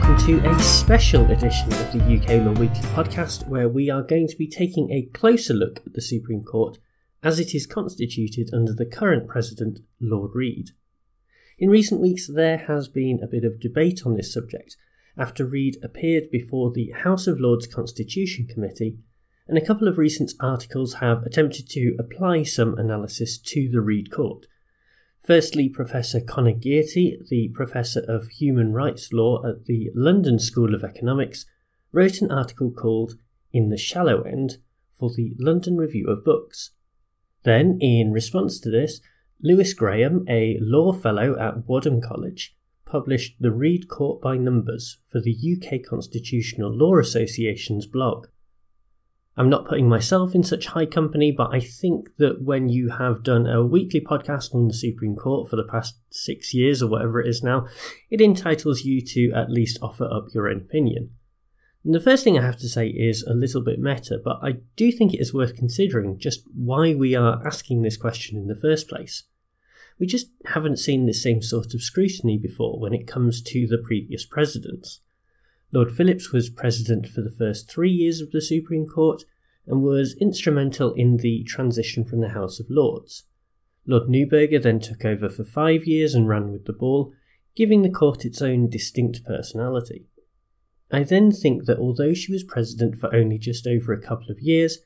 welcome to a special edition of the UK Law Weekly podcast, where we are going to be taking a closer look at the Supreme Court as it is constituted under the current President, Lord Reed. In recent weeks, there has been a bit of debate on this subject after Reed appeared before the House of Lords Constitution Committee, and a couple of recent articles have attempted to apply some analysis to the Reed Court. Firstly, Professor Conor Gearty, the Professor of Human Rights Law at the London School of Economics, wrote an article called In the Shallow End for the London Review of Books. Then, in response to this, Lewis Graham, a law fellow at Wadham College, published The Reed Court by Numbers for the UK Constitutional Law Association's blog. I'm not putting myself in such high company, but I think that when you have done a weekly podcast on the Supreme Court for the past six years or whatever it is now, it entitles you to at least offer up your own opinion. And the first thing I have to say is a little bit meta, but I do think it is worth considering just why we are asking this question in the first place. We just haven't seen the same sort of scrutiny before when it comes to the previous presidents. Lord Phillips was president for the first three years of the Supreme Court and was instrumental in the transition from the House of Lords. Lord Neuberger then took over for five years and ran with the ball, giving the court its own distinct personality. I then think that although she was president for only just over a couple of years,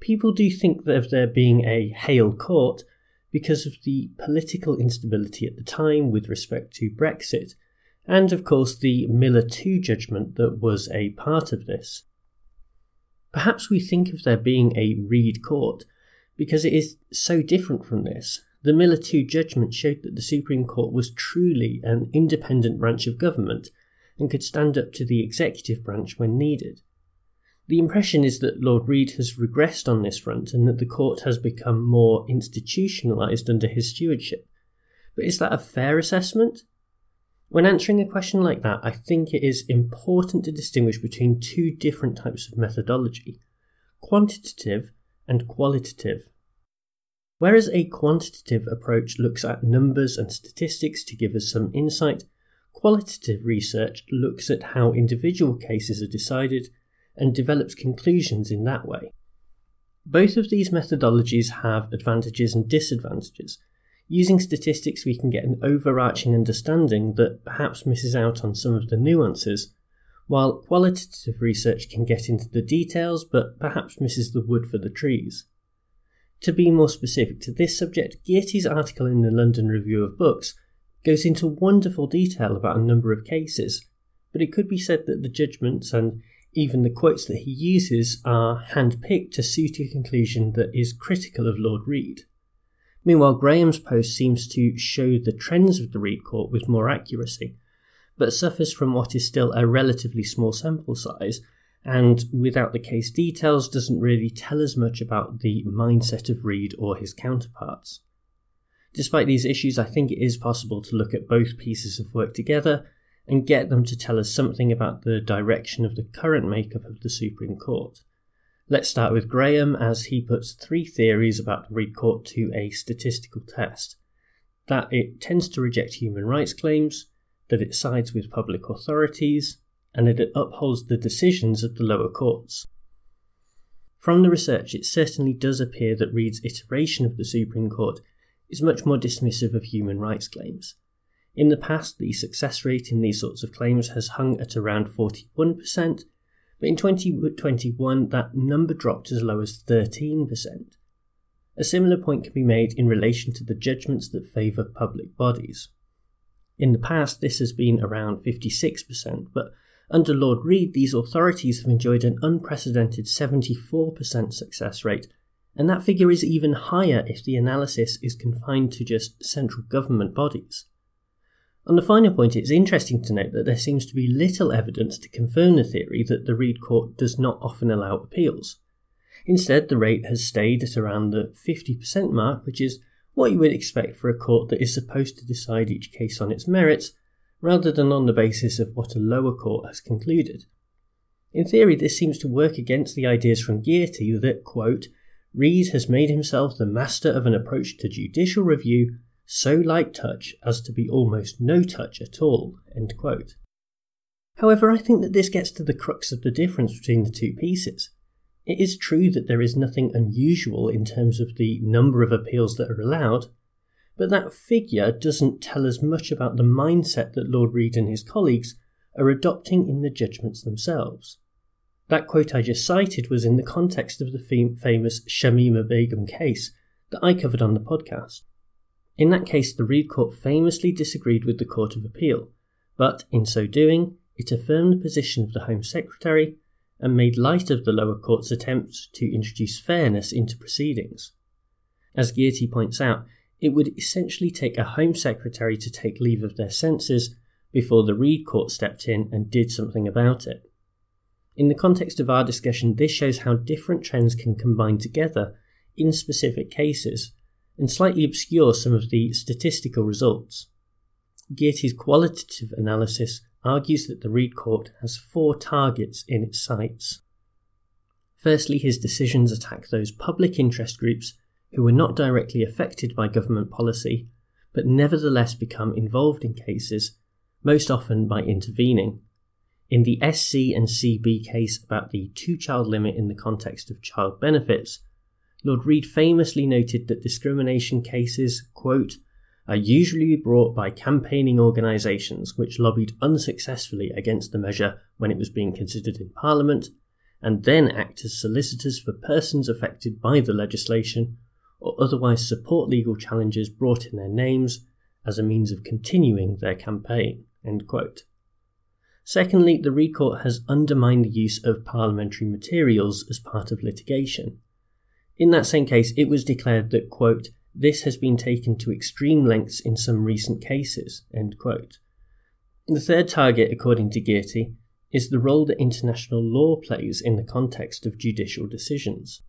people do think of there being a Hale court because of the political instability at the time with respect to Brexit, and of course the Miller 2 judgment that was a part of this. Perhaps we think of there being a Reed court because it is so different from this. The Miller 2 judgment showed that the Supreme Court was truly an independent branch of government and could stand up to the executive branch when needed. The impression is that Lord Reed has regressed on this front and that the court has become more institutionalised under his stewardship. But is that a fair assessment? When answering a question like that, I think it is important to distinguish between two different types of methodology quantitative and qualitative. Whereas a quantitative approach looks at numbers and statistics to give us some insight, Qualitative research looks at how individual cases are decided and develops conclusions in that way. Both of these methodologies have advantages and disadvantages. Using statistics, we can get an overarching understanding that perhaps misses out on some of the nuances, while qualitative research can get into the details but perhaps misses the wood for the trees. To be more specific to this subject, Gearty's article in the London Review of Books goes into wonderful detail about a number of cases, but it could be said that the judgments and even the quotes that he uses are handpicked to suit a conclusion that is critical of Lord Reed. Meanwhile, Graham's post seems to show the trends of the Reed Court with more accuracy, but suffers from what is still a relatively small sample size, and without the case details, doesn't really tell us much about the mindset of Reed or his counterparts. Despite these issues, I think it is possible to look at both pieces of work together and get them to tell us something about the direction of the current makeup of the Supreme Court. Let's start with Graham as he puts three theories about the Court to a statistical test that it tends to reject human rights claims, that it sides with public authorities, and that it upholds the decisions of the lower courts. From the research, it certainly does appear that Reed's iteration of the Supreme Court is much more dismissive of human rights claims. In the past, the success rate in these sorts of claims has hung at around 41%, but in 2021 that number dropped as low as 13%. A similar point can be made in relation to the judgments that favour public bodies. In the past, this has been around 56%, but under Lord Reed, these authorities have enjoyed an unprecedented 74% success rate and that figure is even higher if the analysis is confined to just central government bodies. On the final point, it's interesting to note that there seems to be little evidence to confirm the theory that the Reed Court does not often allow appeals. Instead, the rate has stayed at around the 50% mark, which is what you would expect for a court that is supposed to decide each case on its merits, rather than on the basis of what a lower court has concluded. In theory, this seems to work against the ideas from Gearty that, quote, Reed has made himself the master of an approach to judicial review so light touch as to be almost no touch at all. However, I think that this gets to the crux of the difference between the two pieces. It is true that there is nothing unusual in terms of the number of appeals that are allowed, but that figure doesn't tell us much about the mindset that Lord Reed and his colleagues are adopting in the judgments themselves. That quote I just cited was in the context of the famous Shamima Begum case that I covered on the podcast. In that case, the Reed Court famously disagreed with the Court of Appeal, but in so doing, it affirmed the position of the Home Secretary and made light of the lower court's attempts to introduce fairness into proceedings. As Gearty points out, it would essentially take a Home Secretary to take leave of their senses before the Reed Court stepped in and did something about it. In the context of our discussion, this shows how different trends can combine together in specific cases and slightly obscure some of the statistical results. Gearty's qualitative analysis argues that the Reed Court has four targets in its sights. Firstly, his decisions attack those public interest groups who were not directly affected by government policy, but nevertheless become involved in cases, most often by intervening. In the SC and CB case about the two child limit in the context of child benefits, Lord Reed famously noted that discrimination cases, quote, are usually brought by campaigning organisations which lobbied unsuccessfully against the measure when it was being considered in Parliament, and then act as solicitors for persons affected by the legislation, or otherwise support legal challenges brought in their names as a means of continuing their campaign. Secondly, the Reed Court has undermined the use of parliamentary materials as part of litigation. In that same case, it was declared that, quote, this has been taken to extreme lengths in some recent cases. End quote. The third target, according to Gearty, is the role that international law plays in the context of judicial decisions.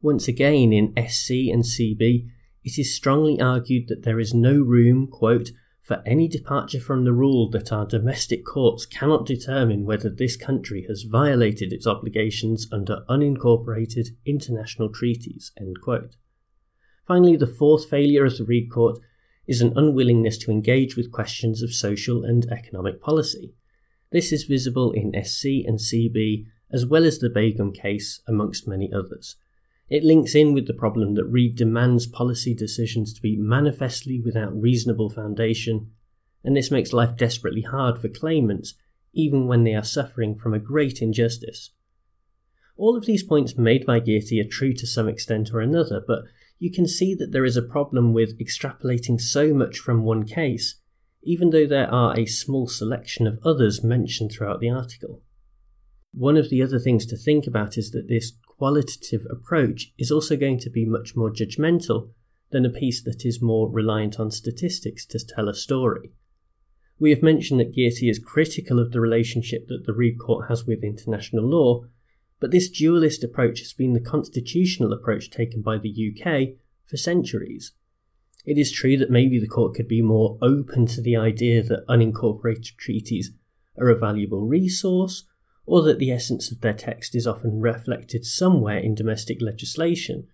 Once again, in SC and CB, it is strongly argued that there is no room, quote, for any departure from the rule that our domestic courts cannot determine whether this country has violated its obligations under unincorporated international treaties. Finally, the fourth failure of the Reed Court is an unwillingness to engage with questions of social and economic policy. This is visible in SC and CB, as well as the Begum case, amongst many others. It links in with the problem that Reed demands policy decisions to be manifestly without reasonable foundation, and this makes life desperately hard for claimants, even when they are suffering from a great injustice. All of these points made by Gearty are true to some extent or another, but you can see that there is a problem with extrapolating so much from one case, even though there are a small selection of others mentioned throughout the article. One of the other things to think about is that this qualitative approach is also going to be much more judgmental than a piece that is more reliant on statistics to tell a story. We have mentioned that Gearty is critical of the relationship that the Reed Court has with international law, but this dualist approach has been the constitutional approach taken by the UK for centuries. It is true that maybe the court could be more open to the idea that unincorporated treaties are a valuable resource, or that the essence of their text is often reflected somewhere in domestic legislation,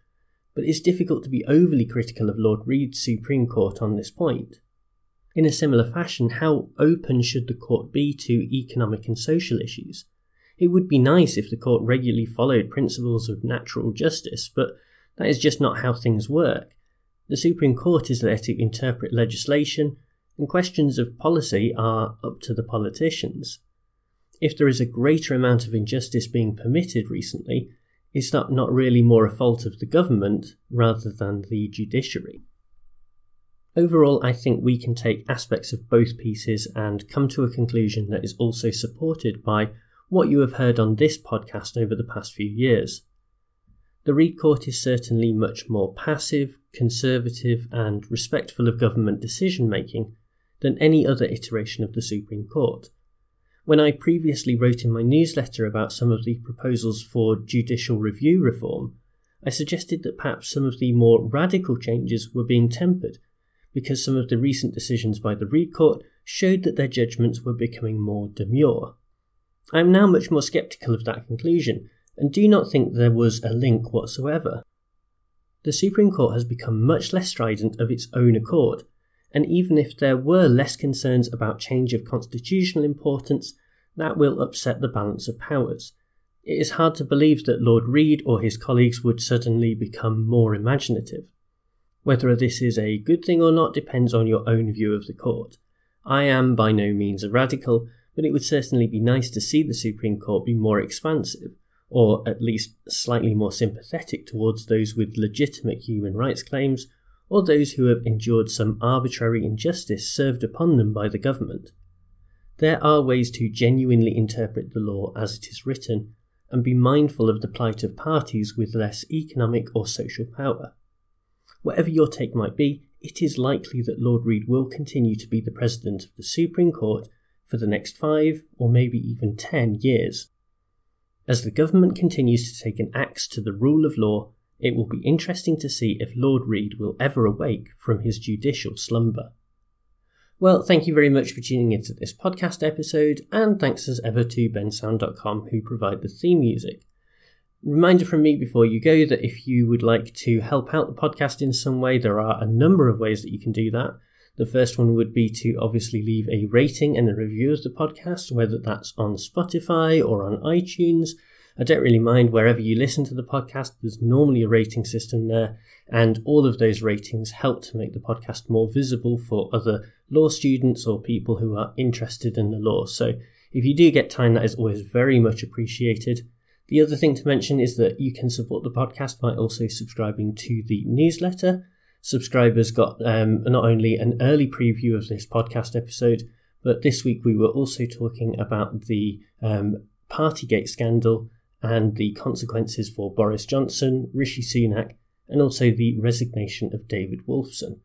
but it's difficult to be overly critical of Lord Reed's Supreme Court on this point. In a similar fashion, how open should the court be to economic and social issues? It would be nice if the court regularly followed principles of natural justice, but that is just not how things work. The Supreme Court is there to interpret legislation, and questions of policy are up to the politicians. If there is a greater amount of injustice being permitted recently, is that not really more a fault of the government rather than the judiciary? Overall, I think we can take aspects of both pieces and come to a conclusion that is also supported by what you have heard on this podcast over the past few years. The Reed Court is certainly much more passive, conservative, and respectful of government decision making than any other iteration of the Supreme Court. When I previously wrote in my newsletter about some of the proposals for judicial review reform, I suggested that perhaps some of the more radical changes were being tempered because some of the recent decisions by the Reed Court showed that their judgments were becoming more demure. I am now much more sceptical of that conclusion, and do not think there was a link whatsoever. The Supreme Court has become much less strident of its own accord, and even if there were less concerns about change of constitutional importance that will upset the balance of powers. It is hard to believe that Lord Reed or his colleagues would suddenly become more imaginative. Whether this is a good thing or not depends on your own view of the court. I am by no means a radical, but it would certainly be nice to see the Supreme Court be more expansive, or at least slightly more sympathetic towards those with legitimate human rights claims, or those who have endured some arbitrary injustice served upon them by the government. There are ways to genuinely interpret the law as it is written, and be mindful of the plight of parties with less economic or social power. Whatever your take might be, it is likely that Lord Reed will continue to be the President of the Supreme Court for the next five or maybe even ten years. As the government continues to take an axe to the rule of law, it will be interesting to see if Lord Reed will ever awake from his judicial slumber. Well, thank you very much for tuning into this podcast episode, and thanks as ever to bensound.com who provide the theme music. Reminder from me before you go that if you would like to help out the podcast in some way, there are a number of ways that you can do that. The first one would be to obviously leave a rating and a review of the podcast, whether that's on Spotify or on iTunes. I don't really mind wherever you listen to the podcast, there's normally a rating system there, and all of those ratings help to make the podcast more visible for other law students or people who are interested in the law. So if you do get time, that is always very much appreciated. The other thing to mention is that you can support the podcast by also subscribing to the newsletter. Subscribers got um, not only an early preview of this podcast episode, but this week we were also talking about the um, Partygate scandal and the consequences for Boris Johnson, Rishi Sunak, and also the resignation of David Wolfson.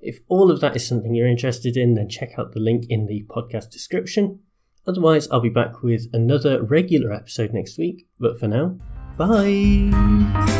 If all of that is something you're interested in, then check out the link in the podcast description. Otherwise, I'll be back with another regular episode next week. But for now, bye!